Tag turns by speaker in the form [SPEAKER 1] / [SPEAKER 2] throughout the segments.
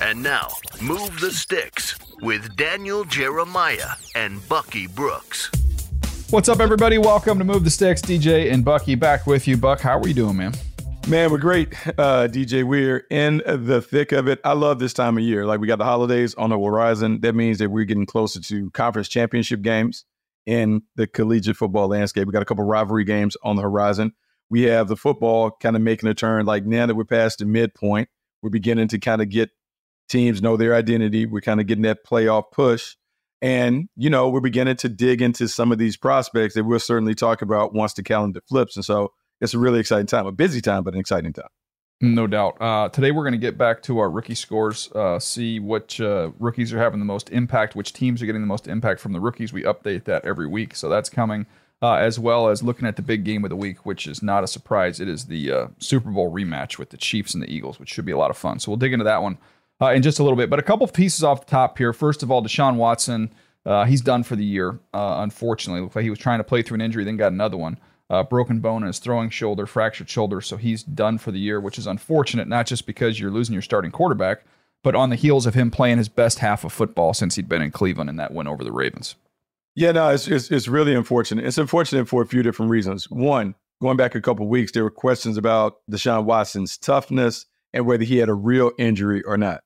[SPEAKER 1] And now, Move the Sticks with Daniel Jeremiah and Bucky Brooks.
[SPEAKER 2] What's up, everybody? Welcome to Move the Sticks. DJ and Bucky back with you. Buck, how are you doing, man?
[SPEAKER 3] Man, we're great, uh, DJ. We're in the thick of it. I love this time of year. Like we got the holidays on the horizon. That means that we're getting closer to conference championship games in the collegiate football landscape. We got a couple rivalry games on the horizon. We have the football kind of making a turn. Like now that we're past the midpoint, we're beginning to kind of get teams know their identity. We're kind of getting that playoff push. And, you know, we're beginning to dig into some of these prospects that we'll certainly talk about once the calendar flips. And so it's a really exciting time, a busy time, but an exciting time.
[SPEAKER 2] No doubt. Uh, today we're going to get back to our rookie scores, uh, see which uh, rookies are having the most impact, which teams are getting the most impact from the rookies. We update that every week, so that's coming, uh, as well as looking at the big game of the week, which is not a surprise. It is the uh, Super Bowl rematch with the Chiefs and the Eagles, which should be a lot of fun. So we'll dig into that one uh, in just a little bit. But a couple of pieces off the top here. First of all, Deshaun Watson, he's done for the year. unfortunately, looked like he was trying to play through an injury, then got another one uh, broken bone in his throwing shoulder, fractured shoulder. So he's done for the year, which is unfortunate, not just because you're losing your starting quarterback, but on the heels of him playing his best half of football since he'd been in Cleveland and that win over the Ravens.
[SPEAKER 3] Yeah, no, it's, it's, it's really unfortunate. It's unfortunate for a few different reasons. One, going back a couple weeks, there were questions about Deshaun Watson's toughness and whether he had a real injury or not.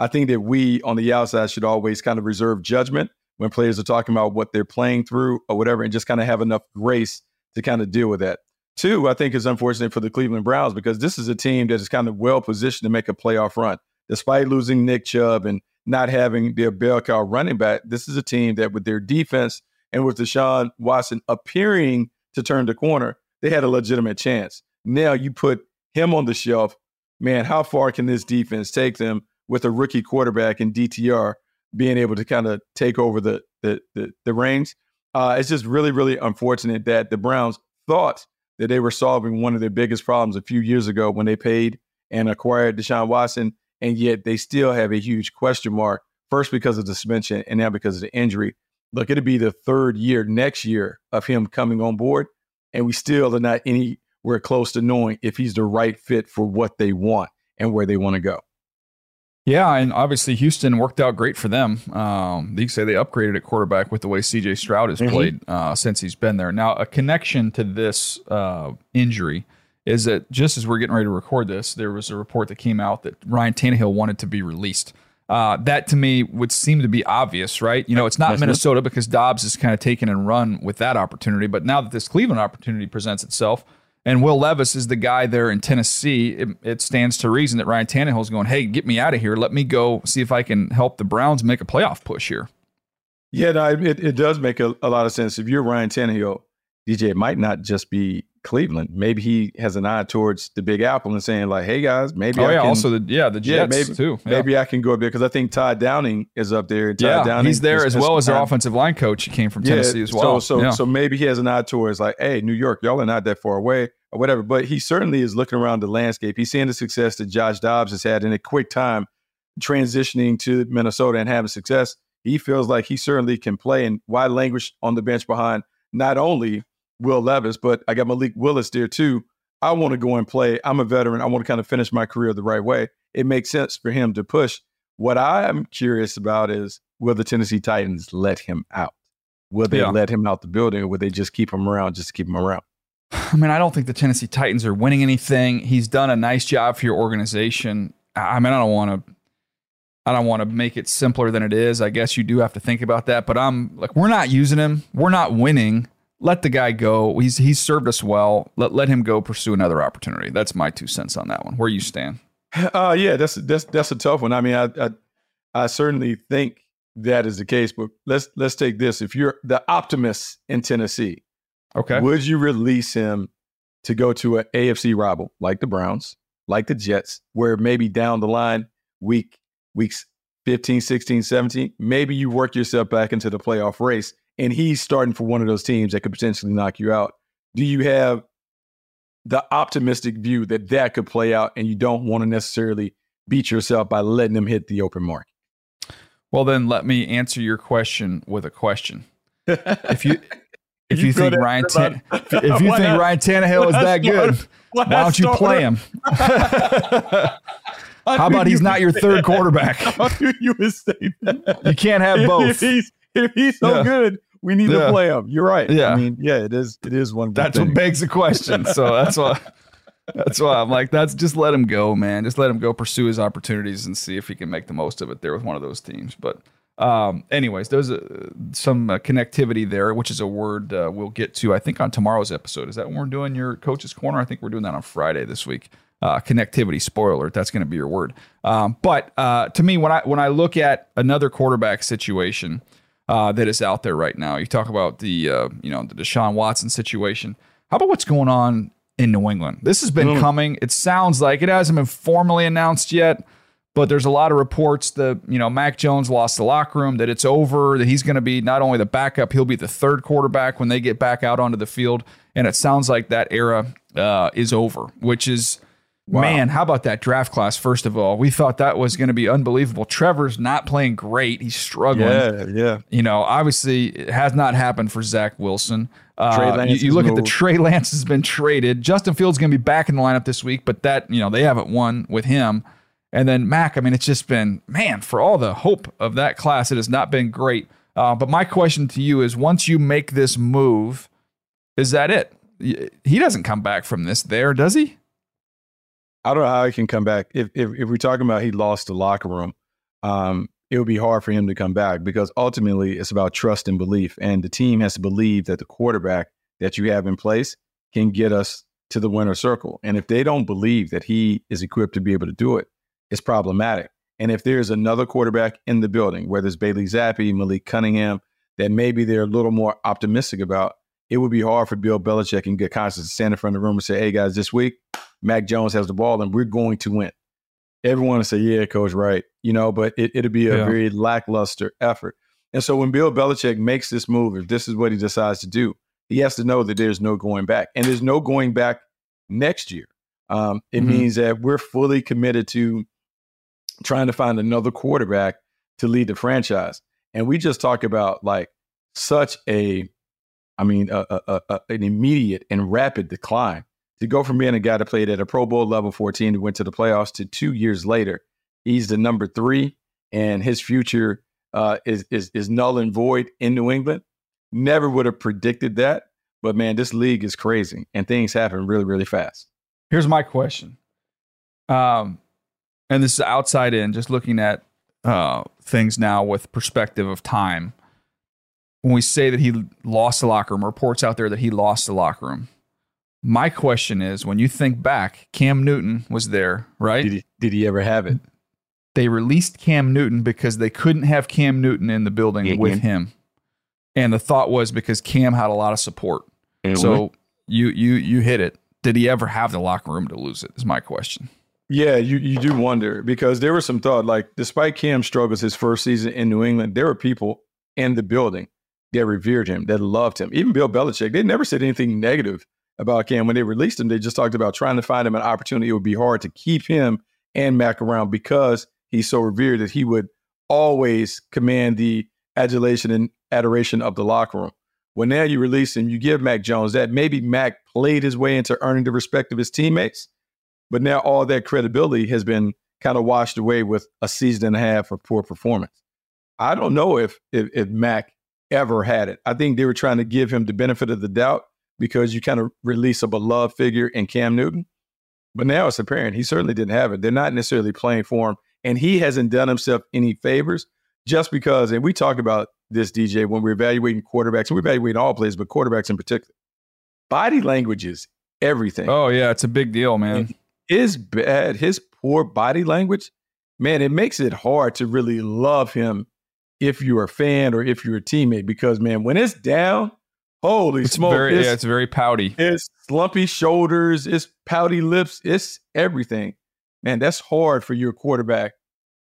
[SPEAKER 3] I think that we on the outside should always kind of reserve judgment when players are talking about what they're playing through or whatever, and just kind of have enough grace to kind of deal with that. Two, I think is unfortunate for the Cleveland Browns because this is a team that is kind of well positioned to make a playoff run. Despite losing Nick Chubb and not having their bell cow running back, this is a team that with their defense and with Deshaun Watson appearing to turn the corner, they had a legitimate chance. Now you put him on the shelf. Man, how far can this defense take them with a rookie quarterback in DTR being able to kind of take over the the the, the reins? Uh, it's just really, really unfortunate that the Browns thought that they were solving one of their biggest problems a few years ago when they paid and acquired Deshaun Watson, and yet they still have a huge question mark. First because of the suspension, and now because of the injury. Look, it'll be the third year next year of him coming on board, and we still are not anywhere close to knowing if he's the right fit for what they want and where they want to go.
[SPEAKER 2] Yeah, and obviously Houston worked out great for them. Um, you say they upgraded at quarterback with the way C.J. Stroud has mm-hmm. played uh, since he's been there. Now, a connection to this uh, injury is that just as we're getting ready to record this, there was a report that came out that Ryan Tannehill wanted to be released. Uh, that to me would seem to be obvious, right? You know, it's not Minnesota because Dobbs is kind of taken and run with that opportunity. But now that this Cleveland opportunity presents itself, and Will Levis is the guy there in Tennessee. It, it, stands to reason that Ryan Tannehill is going, hey, get me out of here. Let me go see if I can help the Browns make a playoff push here.
[SPEAKER 3] Yeah, no, it, it does make a, a lot of sense. If you're Ryan Tannehill, DJ, it might not just be Cleveland. Maybe he has an eye towards the Big Apple and saying like, "Hey guys, maybe
[SPEAKER 2] oh
[SPEAKER 3] I
[SPEAKER 2] yeah,
[SPEAKER 3] can,
[SPEAKER 2] also the yeah the Jets
[SPEAKER 3] yeah, maybe,
[SPEAKER 2] too.
[SPEAKER 3] Yeah. Maybe I can go up there because I think Todd Downing is up there. Todd
[SPEAKER 2] yeah,
[SPEAKER 3] Downing
[SPEAKER 2] he's there
[SPEAKER 3] is,
[SPEAKER 2] as well as their offensive line coach. He came from Tennessee as well.
[SPEAKER 3] So so, so maybe he has an eye towards like, hey, New York, y'all are not that far away. or whatever. But he certainly is looking around the landscape. He's seeing the success that Josh Dobbs has had in a quick time transitioning to Minnesota and having success. He feels like he certainly can play and why languish on the bench behind not only Will Levis, but I got Malik Willis there too. I want to go and play. I'm a veteran. I want to kind of finish my career the right way. It makes sense for him to push. What I'm curious about is will the Tennessee Titans let him out? Will they yeah. let him out the building or will they just keep him around just to keep him around?
[SPEAKER 2] I mean, I don't think the Tennessee Titans are winning anything. He's done a nice job for your organization. I mean, I don't want to I don't want to make it simpler than it is. I guess you do have to think about that, but I'm like we're not using him. We're not winning. Let the guy go. He's he's served us well. Let let him go pursue another opportunity. That's my two cents on that one. Where you stand?
[SPEAKER 3] Uh yeah, that's that's that's a tough one. I mean, I I, I certainly think that is the case, but let's let's take this. If you're the optimist in Tennessee,
[SPEAKER 2] okay,
[SPEAKER 3] would you release him to go to an AFC rival like the Browns, like the Jets, where maybe down the line, week weeks 15, 16, 17, maybe you work yourself back into the playoff race and he's starting for one of those teams that could potentially knock you out. Do you have the optimistic view that that could play out and you don't want to necessarily beat yourself by letting them hit the open market?
[SPEAKER 2] Well, then let me answer your question with a question. If you if you, you think Ryan Tan- if you think not? Ryan Tannehill is that good, why don't you play him? How about he's not your third quarterback?
[SPEAKER 3] How do you say that?
[SPEAKER 2] You can't have both.
[SPEAKER 3] If he's, if he's so yeah. good, we need yeah. to play him. You're right. Yeah. I mean, yeah, it is. It is one.
[SPEAKER 2] That's thing. what begs the question. So that's why. That's why I'm like, that's just let him go, man. Just let him go pursue his opportunities and see if he can make the most of it there with one of those teams. But, um, anyways, there's a, some uh, connectivity there, which is a word uh, we'll get to, I think, on tomorrow's episode. Is that when we're doing your coach's corner? I think we're doing that on Friday this week. Uh, connectivity, spoiler, that's going to be your word. Um, but uh, to me, when I when I look at another quarterback situation uh, that is out there right now, you talk about the uh, you know the Deshaun Watson situation. How about what's going on in New England. This has been mm. coming. It sounds like it hasn't been formally announced yet, but there's a lot of reports that, you know, Mac Jones lost the locker room, that it's over, that he's going to be not only the backup, he'll be the third quarterback when they get back out onto the field. And it sounds like that era uh, is over, which is. Wow. Man, how about that draft class? First of all, we thought that was going to be unbelievable. Trevor's not playing great; he's struggling.
[SPEAKER 3] Yeah, yeah.
[SPEAKER 2] You know, obviously, it has not happened for Zach Wilson. Uh, you, you, look at the Trey Lance has been traded. Justin Fields going to be back in the lineup this week, but that you know they haven't won with him. And then Mac, I mean, it's just been man for all the hope of that class. It has not been great. Uh, but my question to you is: once you make this move, is that it? He doesn't come back from this, there, does he?
[SPEAKER 3] I don't know how he can come back. If if, if we're talking about he lost the locker room, um, it would be hard for him to come back because ultimately it's about trust and belief. And the team has to believe that the quarterback that you have in place can get us to the winner circle. And if they don't believe that he is equipped to be able to do it, it's problematic. And if there's another quarterback in the building, whether it's Bailey Zappe, Malik Cunningham, that maybe they're a little more optimistic about, it would be hard for Bill Belichick and get conscious to stand in front of the room and say, hey guys, this week, Mac Jones has the ball and we're going to win everyone will say, yeah, coach, right. You know, but it, it'll be a yeah. very lackluster effort. And so when Bill Belichick makes this move, if this is what he decides to do, he has to know that there's no going back. And there's no going back next year. Um, it mm-hmm. means that we're fully committed to trying to find another quarterback to lead the franchise. And we just talk about like such a, I mean, a, a, a, an immediate and rapid decline to go from being a guy that played at a Pro Bowl level 14 who went to the playoffs to two years later, he's the number three, and his future uh, is is is null and void in New England. Never would have predicted that, but man, this league is crazy, and things happen really, really fast.
[SPEAKER 2] Here's my question, um, and this is outside in, just looking at uh, things now with perspective of time. When we say that he lost the locker room, reports out there that he lost the locker room my question is when you think back, Cam Newton was there, right?
[SPEAKER 3] Did he, did he ever have it?
[SPEAKER 2] They released Cam Newton because they couldn't have Cam Newton in the building yeah, with him. And the thought was because Cam had a lot of support. And so what? you you you hit it. Did he ever have the locker room to lose it? Is my question.
[SPEAKER 3] Yeah, you, you do wonder because there was some thought like despite Cam's struggles his first season in New England, there were people in the building that revered him, that loved him. Even Bill Belichick, they never said anything negative about Cam. When they released him, they just talked about trying to find him an opportunity. It would be hard to keep him and Mac around because he's so revered that he would always command the adulation and adoration of the locker room. Well, now you release him, you give Mac Jones that. Maybe Mac played his way into earning the respect of his teammates, but now all that credibility has been kind of washed away with a season and a half of poor performance. I don't know if, if, if Mac ever had it. I think they were trying to give him the benefit of the doubt because you kind of release a beloved figure in Cam Newton. But now it's apparent he certainly didn't have it. They're not necessarily playing for him. And he hasn't done himself any favors just because, and we talk about this, DJ, when we're evaluating quarterbacks, and we're evaluating all players, but quarterbacks in particular. Body language is everything.
[SPEAKER 2] Oh, yeah. It's a big deal, man.
[SPEAKER 3] His bad, his poor body language, man, it makes it hard to really love him if you're a fan or if you're a teammate because, man, when it's down, holy
[SPEAKER 2] it's
[SPEAKER 3] smoke.
[SPEAKER 2] Very,
[SPEAKER 3] it's,
[SPEAKER 2] yeah, it's very pouty.
[SPEAKER 3] It's slumpy shoulders, it's pouty lips, it's everything. Man, that's hard for your quarterback.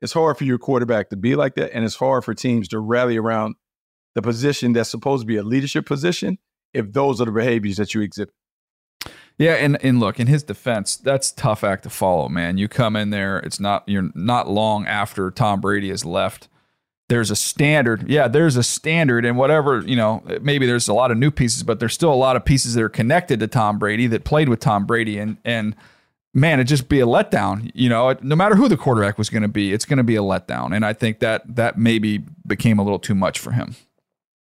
[SPEAKER 3] It's hard for your quarterback to be like that. And it's hard for teams to rally around the position that's supposed to be a leadership position if those are the behaviors that you exhibit.
[SPEAKER 2] Yeah, and and look, in his defense, that's tough act to follow, man. You come in there, it's not you're not long after Tom Brady has left. There's a standard. Yeah, there's a standard and whatever, you know, maybe there's a lot of new pieces, but there's still a lot of pieces that are connected to Tom Brady that played with Tom Brady and and man, it'd just be a letdown. You know, no matter who the quarterback was going to be, it's going to be a letdown. And I think that that maybe became a little too much for him.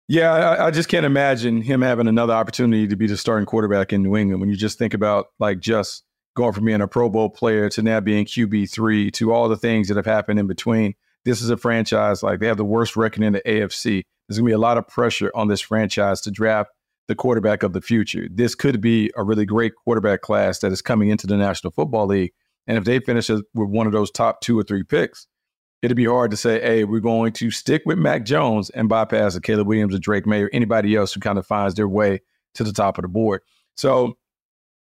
[SPEAKER 3] Yeah, I, I, just can't imagine him having another opportunity to be the starting quarterback in New England. When you just think about like just going from being a Pro Bowl player to now being QB three to all the things that have happened in between. This is a franchise like they have the worst record in the AFC. There's gonna be a lot of pressure on this franchise to draft the quarterback of the future. This could be a really great quarterback class that is coming into the National Football League. And if they finish with one of those top two or three picks, it'd be hard to say, hey, we're going to stick with Mac Jones and bypass a Caleb Williams or Drake Maye or anybody else who kind of finds their way to the top of the board. So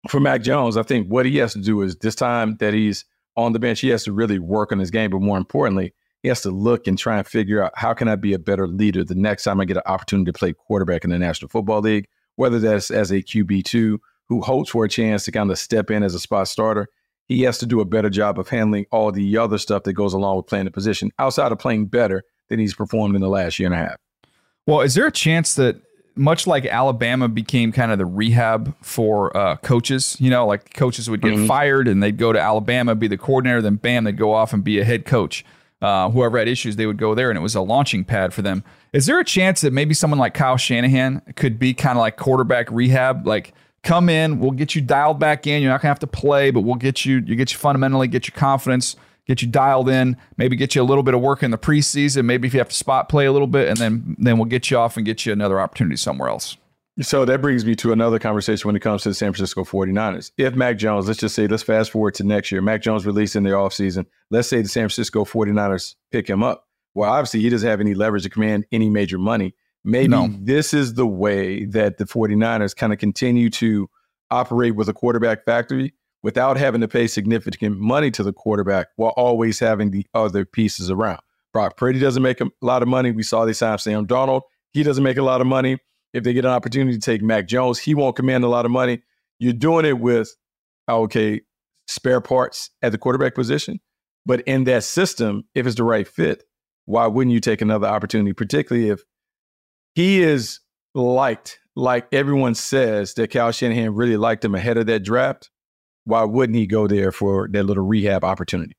[SPEAKER 3] for Mac Jones, I think what he has to do is this time that he's on the bench, he has to really work on his game. But more importantly, he has to look and try and figure out how can I be a better leader the next time I get an opportunity to play quarterback in the National Football League, whether that's as a QB2 who hopes for a chance to kind of step in as a spot starter he has to do a better job of handling all the other stuff that goes along with playing the position outside of playing better than he's performed in the last year and a half.
[SPEAKER 2] Well, is there a chance that much like Alabama became kind of the rehab for uh, coaches, you know, like coaches would get mm-hmm. fired and they'd go to Alabama, be the coordinator, then bam, they'd go off and be a head coach. Uh, whoever had issues, they would go there and it was a launching pad for them. Is there a chance that maybe someone like Kyle Shanahan could be kind of like quarterback rehab? Like, come in, we'll get you dialed back in. You're not gonna have to play, but we'll get you, you get you fundamentally, get your confidence, get you dialed in, maybe get you a little bit of work in the preseason. Maybe if you have to spot play a little bit, and then then we'll get you off and get you another opportunity somewhere else.
[SPEAKER 3] So that brings me to another conversation when it comes to the San Francisco 49ers. If Mac Jones, let's just say, let's fast forward to next year. Mac Jones released in the offseason. Let's say the San Francisco 49ers pick him up. Well, obviously, he doesn't have any leverage to command any major money. Maybe no. this is the way that the 49ers kind of continue to operate with a quarterback factory without having to pay significant money to the quarterback while always having the other pieces around. Brock Purdy doesn't make a lot of money. We saw they signed Sam Darnold. He doesn't make a lot of money. If they get an opportunity to take Mac Jones, he won't command a lot of money. You're doing it with, oh, okay, spare parts at the quarterback position. But in that system, if it's the right fit, why wouldn't you take another opportunity, particularly if he is liked, like everyone says that Kyle Shanahan really liked him ahead of that draft? Why wouldn't he go there for that little rehab opportunity?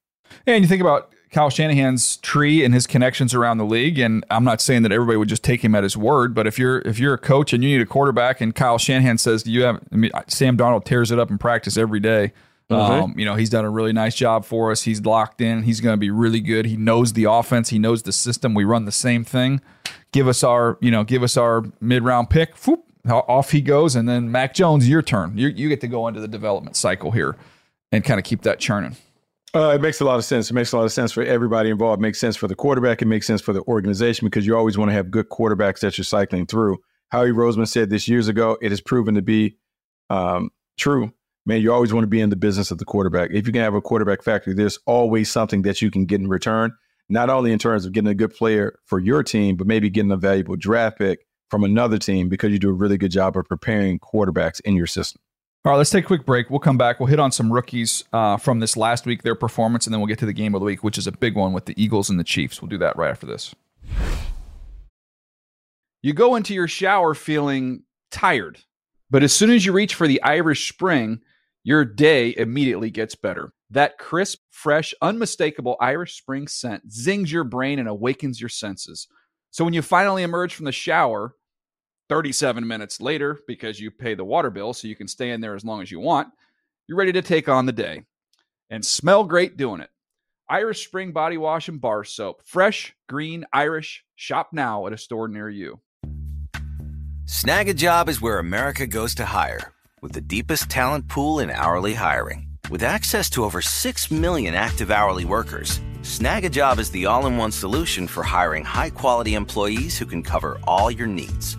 [SPEAKER 2] And you think about Kyle Shanahan's tree and his connections around the league, and I'm not saying that everybody would just take him at his word, but if you're if you're a coach and you need a quarterback, and Kyle Shanahan says you have, I mean, Sam Darnold tears it up in practice every day. Mm-hmm. Um, you know, he's done a really nice job for us. He's locked in. He's going to be really good. He knows the offense. He knows the system. We run the same thing. Give us our, you know, give us our mid round pick. Whoop, off he goes, and then Mac Jones, your turn. You you get to go into the development cycle here, and kind of keep that churning.
[SPEAKER 3] Uh, it makes a lot of sense. It makes a lot of sense for everybody involved. It makes sense for the quarterback. It makes sense for the organization because you always want to have good quarterbacks that you're cycling through. Howie Roseman said this years ago. It has proven to be um, true man, you always want to be in the business of the quarterback. If you can have a quarterback factory, there's always something that you can get in return, not only in terms of getting a good player for your team, but maybe getting a valuable draft pick from another team because you do a really good job of preparing quarterbacks in your system.
[SPEAKER 2] All right, let's take a quick break. We'll come back. We'll hit on some rookies uh, from this last week, their performance, and then we'll get to the game of the week, which is a big one with the Eagles and the Chiefs. We'll do that right after this. You go into your shower feeling tired, but as soon as you reach for the Irish Spring, your day immediately gets better. That crisp, fresh, unmistakable Irish Spring scent zings your brain and awakens your senses. So when you finally emerge from the shower, 37 minutes later, because you pay the water bill so you can stay in there as long as you want, you're ready to take on the day and smell great doing it. Irish Spring Body Wash and Bar Soap. Fresh, green, Irish. Shop now at a store near you.
[SPEAKER 4] Snagajob is where America goes to hire, with the deepest talent pool in hourly hiring. With access to over 6 million active hourly workers, Snagajob is the all in one solution for hiring high quality employees who can cover all your needs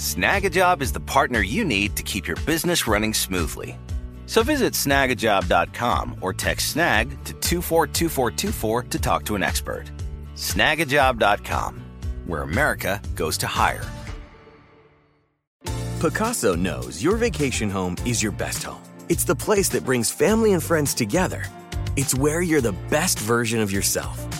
[SPEAKER 4] Snagajob is the partner you need to keep your business running smoothly. So visit snagajob.com or text snag to 242424 to talk to an expert. Snagajob.com, where America goes to hire.
[SPEAKER 5] Pacaso knows your vacation home is your best home. It's the place that brings family and friends together. It's where you're the best version of yourself.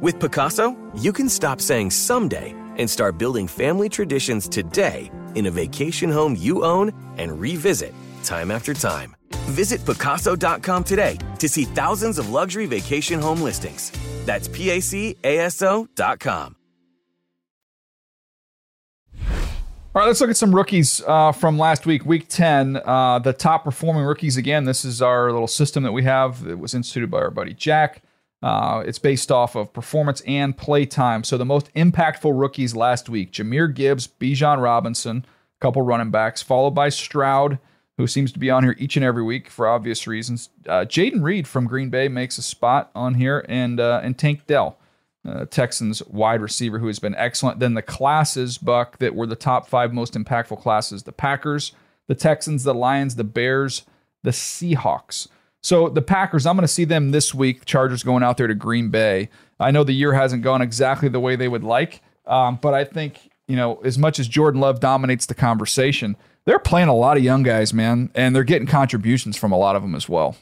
[SPEAKER 5] With Pacaso, you can stop saying someday and start building family traditions today in a vacation home you own and revisit time after time. Visit Pacaso.com today to see thousands of luxury vacation home listings. That's PACASO.com.
[SPEAKER 2] All right, let's look at some rookies uh, from last week, week 10. Uh, the top performing rookies again. This is our little system that we have. It was instituted by our buddy Jack. Uh, it's based off of performance and play time. So the most impactful rookies last week Jahmyr Gibbs, Bijan Robinson, a couple running backs, followed by Stroud, who seems to be on here each and every week for obvious reasons. Uh, Jayden Reed from Green Bay makes a spot on here, and uh, and Tank Dell, uh, Texans wide receiver, who has been excellent. Then the classes, Buck, that were the top five most impactful classes: the Packers, the Texans, the Lions, the Bears, the Seahawks. So the Packers, I'm going to see them this week. Chargers going out there to Green Bay. I know the year hasn't gone exactly the way they would like, um, but I think you know as much as Jordan Love dominates the conversation they're playing a lot of young guys, man, and they're getting contributions from a lot of them as well.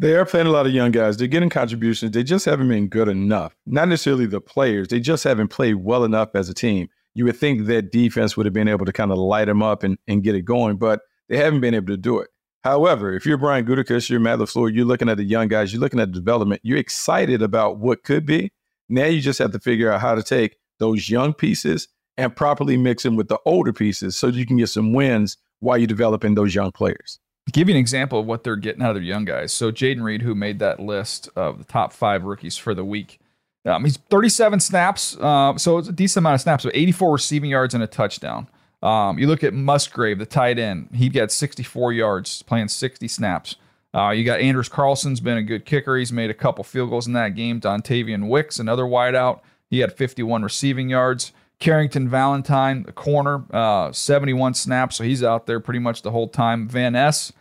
[SPEAKER 3] They are playing a lot of young guys. They're getting contributions. They just haven't been good enough. Not necessarily the players. They just haven't played well enough as a team. You would think that defense would have been able to kind of light them up and, and get it going, but they haven't been able to do it. However, if you're Brian Gutekunst, you're Matt LaFleur, you're looking at the young guys, you're looking at development, you're excited about what could be. Now you just have to figure out how to take those young pieces and properly mix them with the older pieces so you can get some wins while you're developing those young players.
[SPEAKER 2] Give you an example of what they're getting out of their young guys. So Jayden Reed, who made that list of the top five rookies for the week, um, he's 37 snaps, uh, so it's a decent amount of snaps. So 84 receiving yards and a touchdown. Um, you look at Musgrave, the tight end. He got 64 yards, playing 60 snaps. Uh, you got Anders Carlson's been a good kicker. He's made a couple field goals in that game. Dontayvion Wicks, another wideout. He had 51 receiving yards. Carrington Valentine, the corner, uh, 71 snaps, so he's out there pretty much the whole time. Van Ness,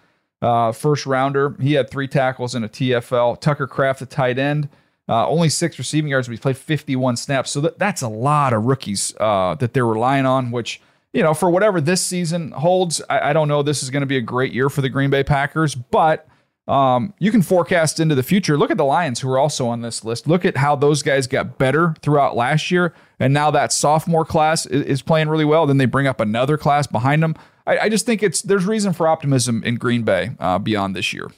[SPEAKER 2] uh, first rounder, he had three tackles in a TFL. Tucker Kraft, the tight end, uh, only six receiving yards, but he played 51 snaps. So that, that's a lot of rookies uh, that they're relying on, which, you know, for whatever this season holds, I, I don't know. This is going to be a great year for the Green Bay Packers, but um, you can forecast into the future. Look at the Lions, who are also on this list. Look at how those guys got better throughout last year, and now that sophomore class is, is playing really well. Then they bring up another class behind them. I, I, just think it's there's reason for optimism in Green Bay uh, beyond this year.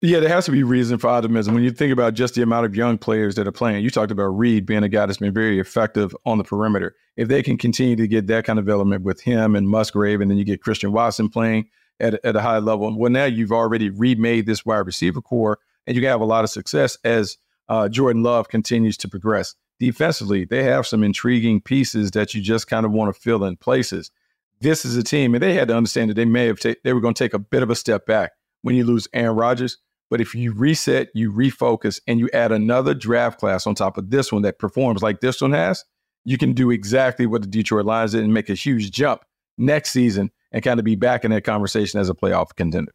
[SPEAKER 3] Yeah, there has to be reason for optimism. When you think about just the amount of young players that are playing, you talked about Reed being a guy that's been very effective on the perimeter. If they can continue to get that kind of development with him and Musgrave, and then you get Christian Watson playing at, at a high level, well, now you've already remade this wide receiver corps, and you can have a lot of success as uh, Jordan Love continues to progress. Defensively, they have some intriguing pieces that you just kind of want to fill in places. This is a team, and they had to understand that they may have ta- they were going to take a bit of a step back when you lose Aaron Rodgers but if you reset, you refocus, and you add another draft class on top of this one that performs like this one has, you can do exactly what the Detroit Lions did and make a huge jump next season and kind of be back in that conversation as a playoff contender.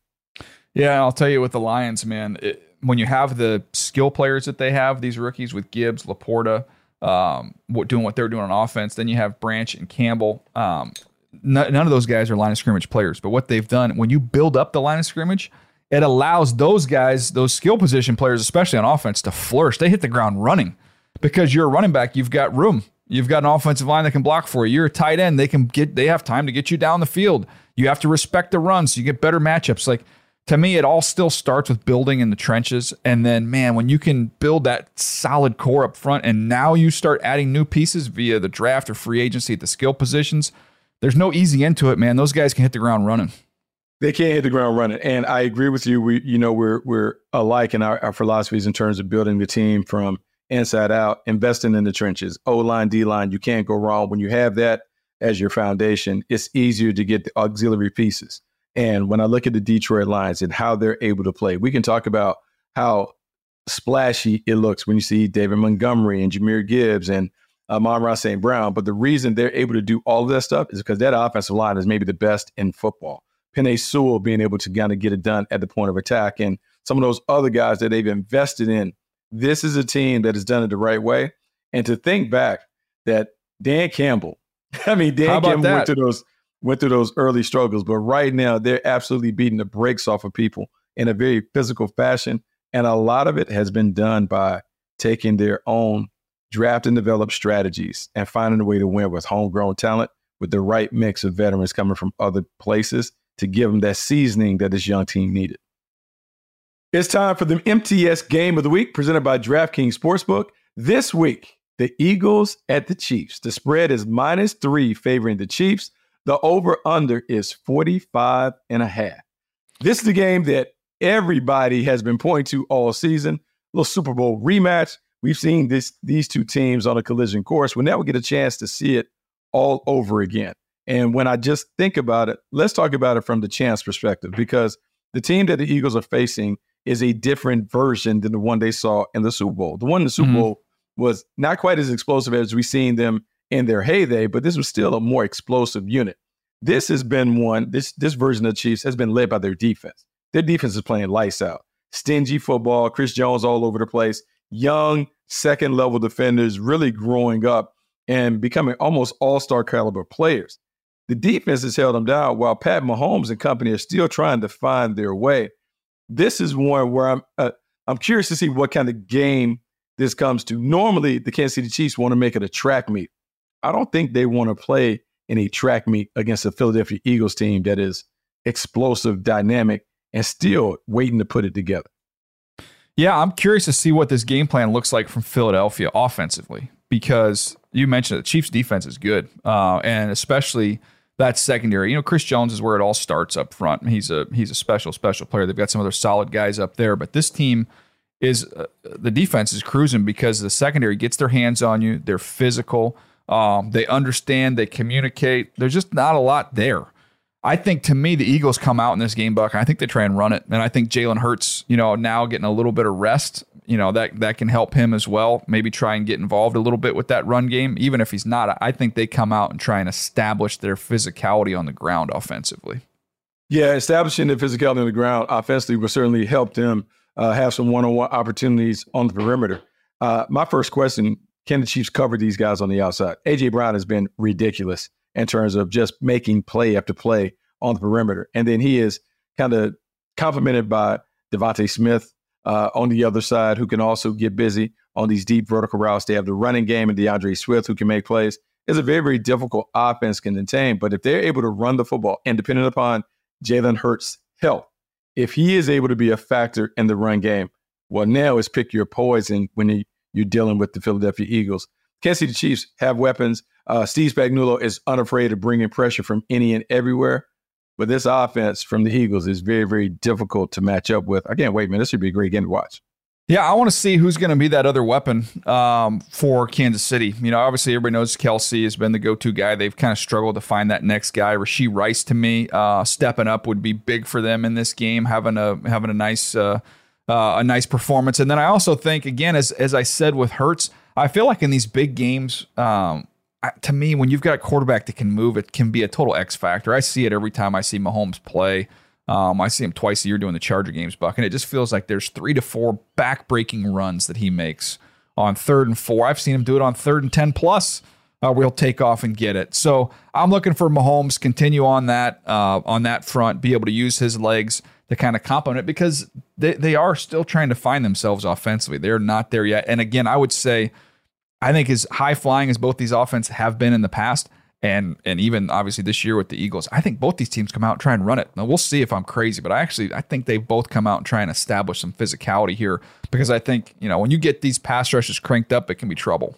[SPEAKER 2] Yeah, I'll tell you with the Lions, man, it, when you have the skill players that they have, these rookies with Gibbs, Laporta, um, what, doing what they're doing on offense, then you have Branch and Campbell. Um, none of those guys are line of scrimmage players, but what they've done when you build up the line of scrimmage – it allows those guys, those skill position players, especially on offense, to flourish. They hit the ground running because you're a running back. You've got room. You've got an offensive line that can block for you. You're a tight end. They can get. They have time to get you down the field. You have to respect the runs. So you get better matchups. Like to me, it all still starts with building in the trenches, and then man, when you can build that solid core up front, and now you start adding new pieces via the draft or free agency at the skill positions. There's no easy end to it, man. Those guys can hit the ground running.
[SPEAKER 3] They can't hit the ground running. And I agree with you. We, you know, we're we're alike in our, our philosophies in terms of building the team from inside out, investing in the trenches, O line, D line. You can't go wrong. When you have that as your foundation, it's easier to get the auxiliary pieces. And when I look at the Detroit Lions and how they're able to play, we can talk about how splashy it looks when you see David Montgomery and Jahmyr Gibbs and uh, Amon-Ra St. Brown. But the reason they're able to do all of that stuff is because that offensive line is maybe the best in football. Penei Sewell being able to kind of get it done at the point of attack, and some of those other guys that they've invested in. This is a team that has done it the right way. And to think back that Dan Campbell, I mean, Dan Campbell that? went through those went through those early struggles, but right now they're absolutely beating the brakes off of people in a very physical fashion. And a lot of it has been done by taking their own draft and develop strategies and finding a way to win with homegrown talent, with the right mix of veterans coming from other places to give them that seasoning that this young team needed. It's time for the MTS Game of the Week presented by DraftKings Sportsbook. This week, the Eagles at the Chiefs. The spread is minus three favoring the Chiefs. The over under is 45 and a half. This is the game that everybody has been pointing to all season. A little Super Bowl rematch. We've seen this these two teams on a collision course. We'll never get a chance to see it all over again. And when I just think about it, let's talk about it from the chance perspective because the team that the Eagles are facing is a different version than the one they saw in the Super Bowl. The one in the Super mm-hmm. Bowl was not quite as explosive as we've seen them in their heyday, but this was still a more explosive unit. This has been one, this this version of Chiefs has been led by their defense. Their defense is playing lights out. Stingy football, Chris Jones all over the place, young second level defenders really growing up and becoming almost all-star caliber players. The defense has held them down while Pat Mahomes and company are still trying to find their way. This is one where I'm uh, I'm curious to see what kind of game this comes to. Normally, the Kansas City Chiefs want to make it a track meet. I don't think they want to play in a track meet against a Philadelphia Eagles team that is explosive, dynamic, and still waiting to put it together.
[SPEAKER 2] Yeah, I'm curious to see what this game plan looks like from Philadelphia offensively because you mentioned the Chiefs defense is good, uh, and especially that secondary. You know, Chris Jones is where it all starts up front. He's a he's a special special player. They've got some other solid guys up there, but this team is uh, the defense is cruising because the secondary gets their hands on you. They're physical. Um, they understand. They communicate. There's just not a lot there. I think to me, the Eagles come out in this game, Buck. I think they try and run it, and I think Jalen Hurts, you know, now getting a little bit of rest, you know, that that can help him as well. Maybe try and get involved a little bit with that run game, even if he's not. I think they come out and try and establish their physicality on the ground offensively.
[SPEAKER 3] Yeah, establishing the physicality on the ground offensively will certainly help them uh, have some one-on-one opportunities on the perimeter. Uh, my first question: Can the Chiefs cover these guys on the outside? AJ Brown has been ridiculous in terms of just making play after play on the perimeter. And then he is kind of complemented by DeVonta Smith uh, on the other side, who can also get busy on these deep vertical routes. They have the running game and D'Andre Swift, who can make plays. It's a very, very difficult offense can contain. But if they're able to run the football and depending upon Jalen Hurts' health, if he is able to be a factor in the run game, well, now it's pick your poison when you're dealing with the Philadelphia Eagles. Kansas City Chiefs have weapons. Uh, Steve Spagnuolo is unafraid of bringing pressure from any and everywhere. But this offense from the Eagles is very, very difficult to match up with. I can't wait, man. This should be a great game to watch.
[SPEAKER 2] Yeah, I want to see who's going to be that other weapon um, for Kansas City. You know, obviously everybody knows Kelce has been the go-to guy. They've kind of struggled to find that next guy. Rashee Rice, to me, uh, stepping up would be big for them in this game, having a having a nice uh, uh, a nice performance. And then I also think, again, as as I said with Hurts, I feel like in these big games, um, to me, when you've got a quarterback that can move, it can be a total X factor. I see it every time I see Mahomes play. Um, I see him twice a year doing the Charger games, Buck, and it just feels like there's three to four back-breaking runs that he makes on third and four. I've seen him do it on third and ten plus, uh, he'll take off and get it. So I'm looking for Mahomes continue on that uh, on that front, be able to use his legs to kind of complement it because they they are still trying to find themselves offensively. They're not there yet. And again, I would say I think as high flying as both these offenses have been in the past, and and even obviously this year with the Eagles, I think both these teams come out and try and run it. Now we'll see if I'm crazy, but I actually I think they both come out and try and establish some physicality here because I think you know when you get these pass rushes cranked up, it can be trouble.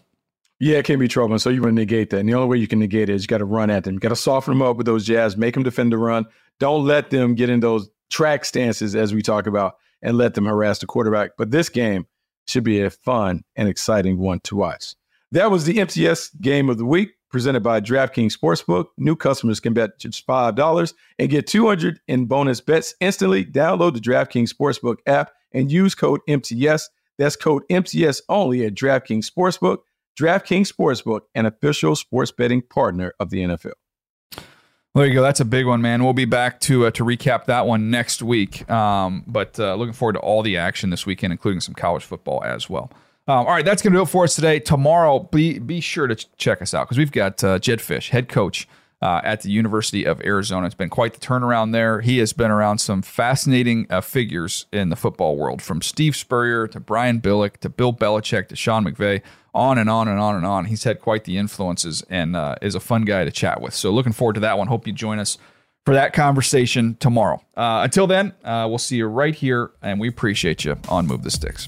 [SPEAKER 3] Yeah, it can be trouble. And so you want to negate that. And the only way you can negate it is you got to run at them. You got to soften them up with those jabs, make them defend the run. Don't let them get in those track stances as we talk about and let them harass the quarterback. But this game should be a fun and exciting one to watch. That was the MTS game of the week presented by DraftKings Sportsbook. New customers can bet just $5 and get 200 in bonus bets instantly. Download the DraftKings Sportsbook app and use code MTS. That's code MTS only at DraftKings Sportsbook. DraftKings Sportsbook, an official sports betting partner of the NFL.
[SPEAKER 2] There you go. That's a big one, man. We'll be back to uh, to recap that one next week. Um, but uh, looking forward to all the action this weekend, including some college football as well. Um, all right, that's going to do it for us today. Tomorrow, be be sure to ch- check us out because we've got uh, Jedd Fisch, head coach uh, at the University of Arizona. It's been quite the turnaround there. He has been around some fascinating uh, figures in the football world, from Steve Spurrier to Brian Billick to Bill Belichick to Sean McVay, on and on and on and on. He's had quite the influences and uh, is a fun guy to chat with. So looking forward to that one. Hope you join us for that conversation tomorrow. Uh, until then, uh, we'll see you right here, and we appreciate you on Move the Sticks.